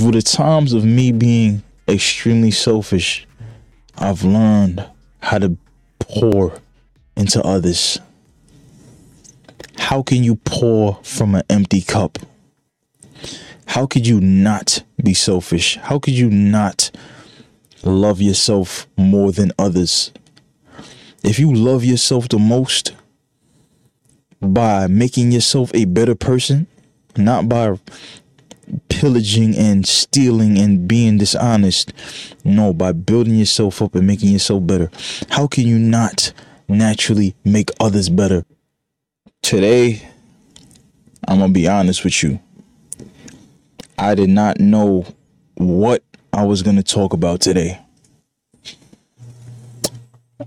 through the times of me being extremely selfish, I've learned how to pour into others. How can you pour from an empty cup? How could you not be selfish? How could you not love yourself more than others? If you love yourself the most by making yourself a better person, not by pillaging and stealing and being dishonest. No, by building yourself up and making yourself better. How can you not naturally make others better? Today, I'm going to be honest with you. I did not know what I was going to talk about today.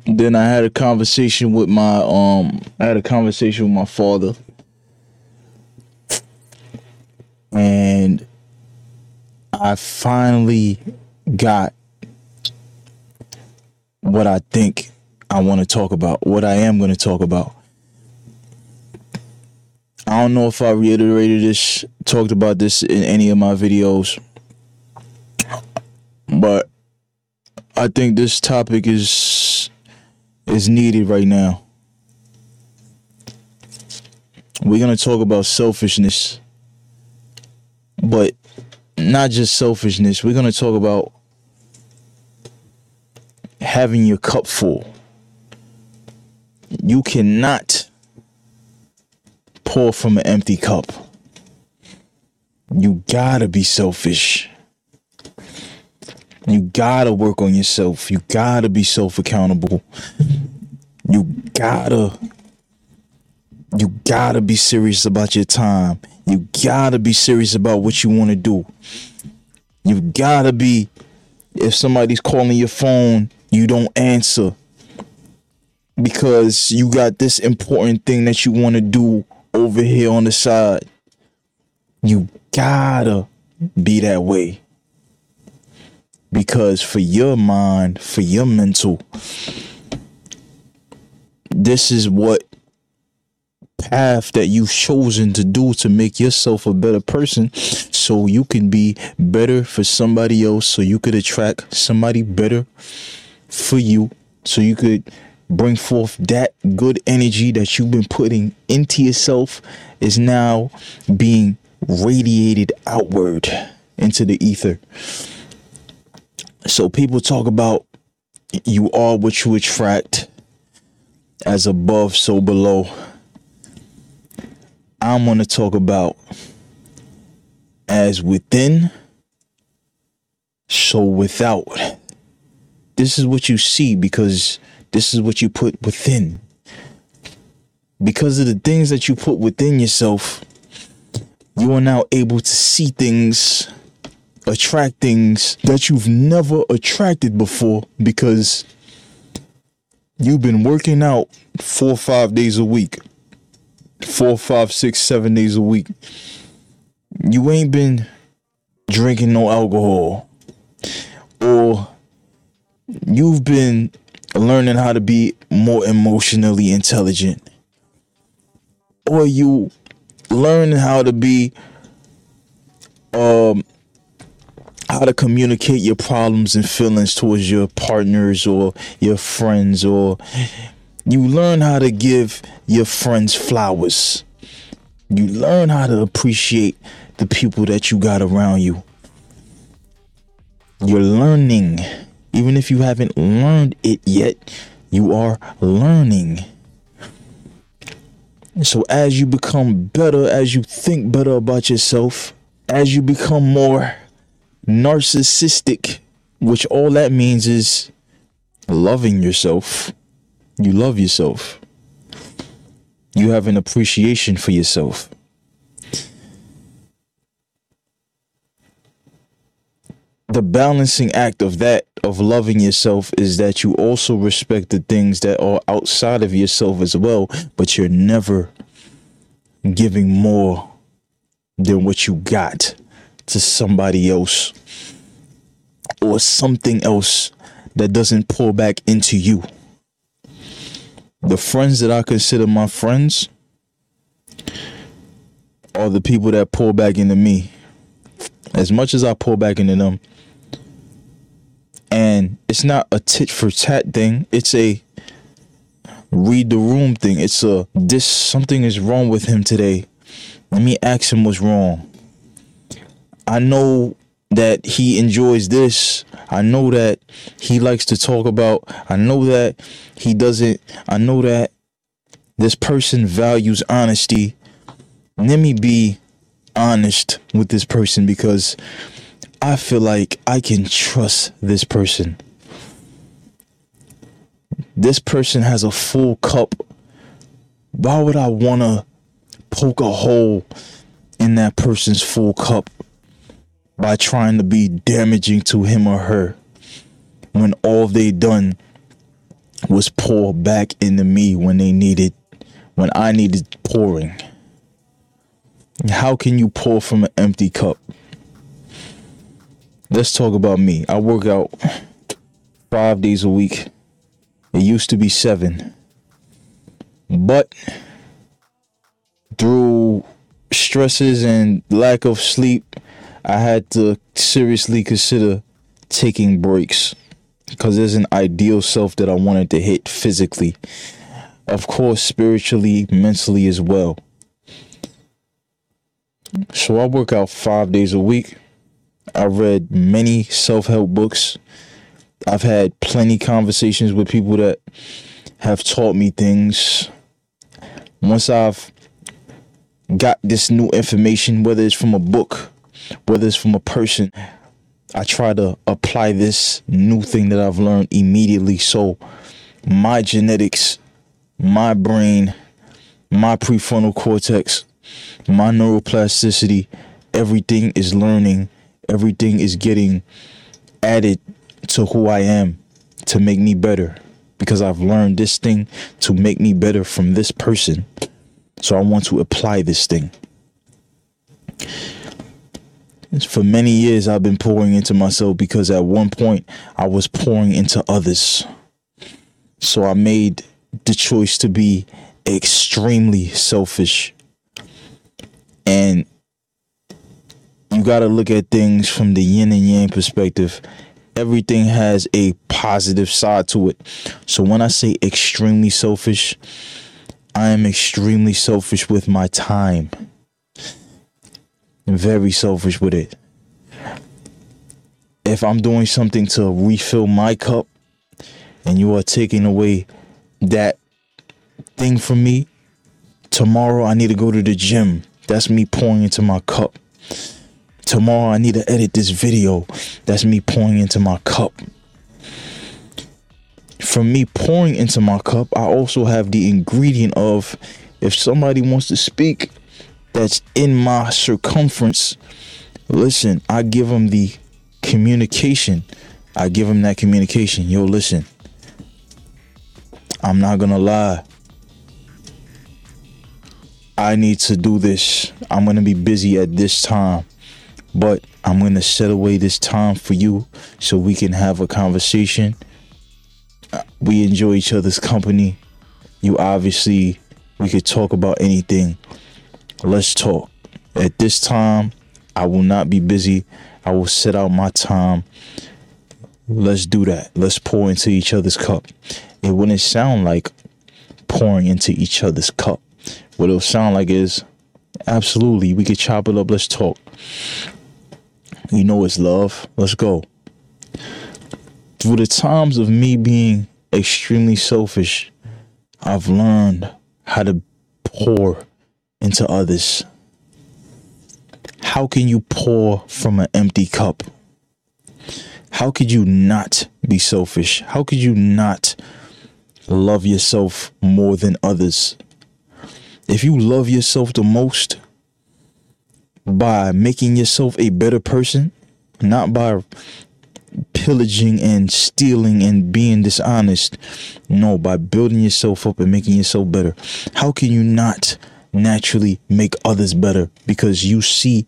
Then I had a conversation with my um I had a conversation with my father and I finally got what I think I want to talk about, what I am going to talk about. I don't know if I reiterated this, talked about this in any of my videos, but I think this topic is is needed right now. We're going to talk about selfishness but not just selfishness. We're going to talk about having your cup full. You cannot pour from an empty cup. You gotta be selfish. You gotta work on yourself. You gotta be self accountable. You gotta you gotta be serious about your time. You gotta be serious about what you want to do. You gotta be, if somebody's calling your phone, you don't answer because you got this important thing that you want to do over here on the side. You gotta be that way. Because for your mind, for your mental, this is what path that you've chosen to do to make yourself a better person so you can be better for somebody else so you could attract somebody better for you so you could bring forth that good energy that you've been putting into yourself is now being radiated outward into the ether. So people talk about you are what you attract as above so below I'm going to talk about as within, so without. This is what you see because this is what you put within. Because of the things that you put within yourself, you are now able to see things, attract things that you've never attracted before because you've been working out four or five days a week four, five, six, seven days a week, you ain't been drinking no alcohol, or you've been learning how to be more emotionally intelligent, or you learn how to be um how to communicate your problems and feelings towards your partners or your friends or you learn how to give your friends flowers. You learn how to appreciate the people that you got around you. You're learning. Even if you haven't learned it yet, you are learning. So, as you become better, as you think better about yourself, as you become more narcissistic, which all that means is loving yourself you love yourself. You have an appreciation for yourself. The balancing act of that, of loving yourself, is that you also respect the things that are outside of yourself as well, but you're never giving more than what you got to somebody else or something else that doesn't pour back into you the friends that I consider my friends are the people that pull back into me. as much as I pull back into them. And it's not a tit for tat thing. It's a read the room thing. It's a this something is wrong with him today. Let me ask him what's wrong. I know that he enjoys this. I know that he likes to talk about. I know that he doesn't. I know that this person values honesty. Let me be honest with this person because I feel like I can trust this person. This person has a full cup. Why would I want to poke a hole in that person's full cup by trying to be damaging to him or her when all they done was pour back into me when they needed when I needed pouring. How can you pour from an empty cup? Let's talk about me. I work out five days a week. It used to be seven. But through stresses and lack of sleep, I had to seriously consider taking breaks because there's an ideal self that I wanted to hit physically. Of course, spiritually, mentally as well. So I work out five days a week. I read many self help books. I've had plenty conversations with people that have taught me things. Once I've got this new information, whether it's from a book, whether it's from a person, I try to apply this new thing that I've learned immediately. So my genetics, my brain, my prefrontal cortex, my neuroplasticity, everything is learning, everything is getting added to who I am to make me better because I've learned this thing to make me better from this person. So I want to apply this thing. For many years, I've been pouring into myself because at one point I was pouring into others. So I made the choice to be extremely selfish. And you got to look at things from the yin and yang perspective. Everything has a positive side to it. So when I say extremely selfish, I am extremely selfish with my time. Very selfish with it. If I'm doing something to refill my cup and you are taking away that thing from me, tomorrow I need to go to the gym. That's me pouring into my cup. Tomorrow I need to edit this video. That's me pouring into my cup. From me pouring into my cup, I also have the ingredient of if somebody wants to speak, that's in my circumference, listen, I give them the communication. I give them that communication. Yo, listen, I'm not gonna lie. I need to do this. I'm gonna be busy at this time, but I'm gonna set away this time for you so we can have a conversation. Uh, we enjoy each other's company. You obviously, we could talk about anything Let's talk. At this time, I will not be busy. I will set out my time. Let's do that. Let's pour into each other's cup. It wouldn't sound like pouring into each other's cup. What it'll sound like is absolutely, we could chop it up. Let's talk. You know it's love. Let's go. Through the times of me being extremely selfish, I've learned how to pour into others. How can you pour from an empty cup? How could you not be selfish? How could you not love yourself more than others? If you love yourself the most by making yourself a better person, not by pillaging and stealing and being dishonest, no, by building yourself up and making yourself better, how can you not naturally make others better because you see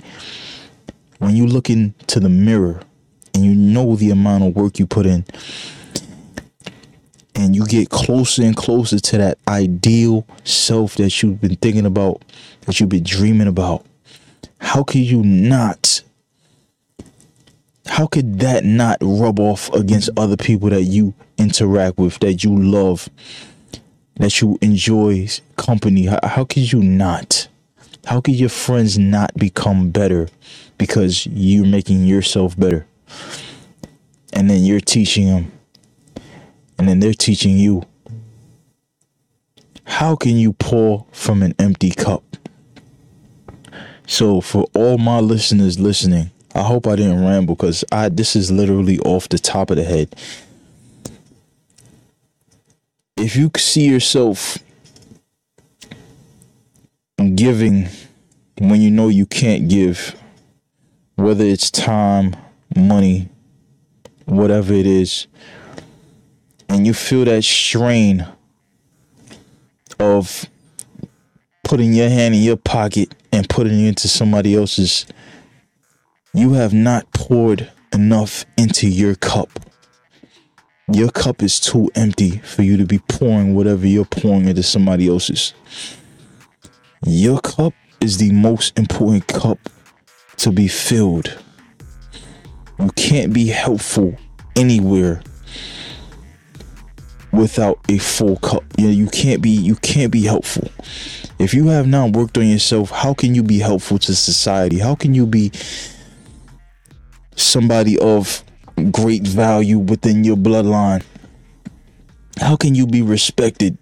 when you look into the mirror and you know the amount of work you put in and you get closer and closer to that ideal self that you've been thinking about that you've been dreaming about how can you not how could that not rub off against other people that you interact with, that you love, that you enjoy company? How, how could you not? How could your friends not become better because you're making yourself better? And then you're teaching them, and then they're teaching you. How can you pour from an empty cup? So, for all my listeners listening, I hope I didn't ramble because I this is literally off the top of the head. If you see yourself giving when you know you can't give, whether it's time, money, whatever it is, and you feel that strain of putting your hand in your pocket and putting it into somebody else's you have not poured enough into your cup. Your cup is too empty for you to be pouring whatever you're pouring into somebody else's. Your cup is the most important cup to be filled. You can't be helpful anywhere without a full cup. You know, you can't be you can't be helpful. If you have not worked on yourself, how can you be helpful to society? How can you be somebody of great value within your bloodline? How can you be respected?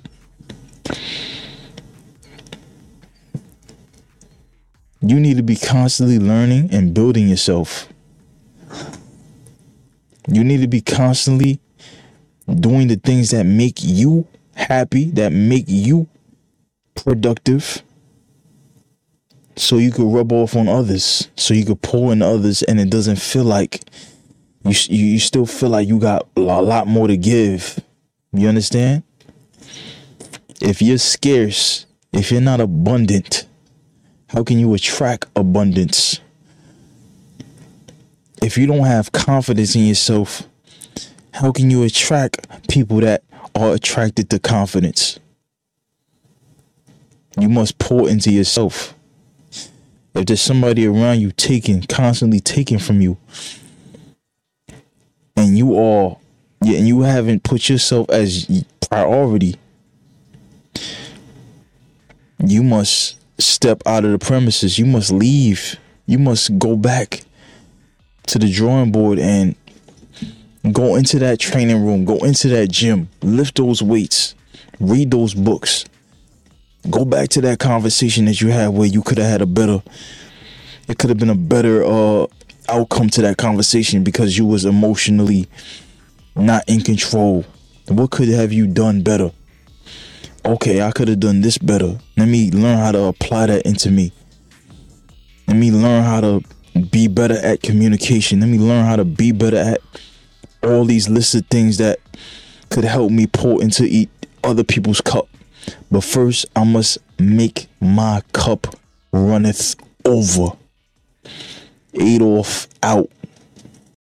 You need to be constantly learning and building yourself. You need to be constantly doing the things that make you happy, that make you productive, so you could rub off on others, so you could pour in others, and it doesn't feel like you you still feel like you got a lot more to give. You understand? If you're scarce, if you're not abundant, how can you attract abundance? If you don't have confidence in yourself, how can you attract people that are attracted to confidence? You must pour into yourself. If there's somebody around you taking, constantly taking from you, and you are, yeah, and you haven't put yourself as priority, you must step out of the premises. You must leave. You must go back to the drawing board and go into that training room, go into that gym, lift those weights, read those books, go back to that conversation that you had where you could have had a better it could have been a better uh outcome to that conversation because you was emotionally not in control. What could have you done better? Okay i could have done this better. Let me learn how to apply that into me. Let me learn how to be better at communication. Let me learn how to be better at all these listed things that could help me pour into eat other people's cup. But first, I must make my cup runneth over. Adolf out.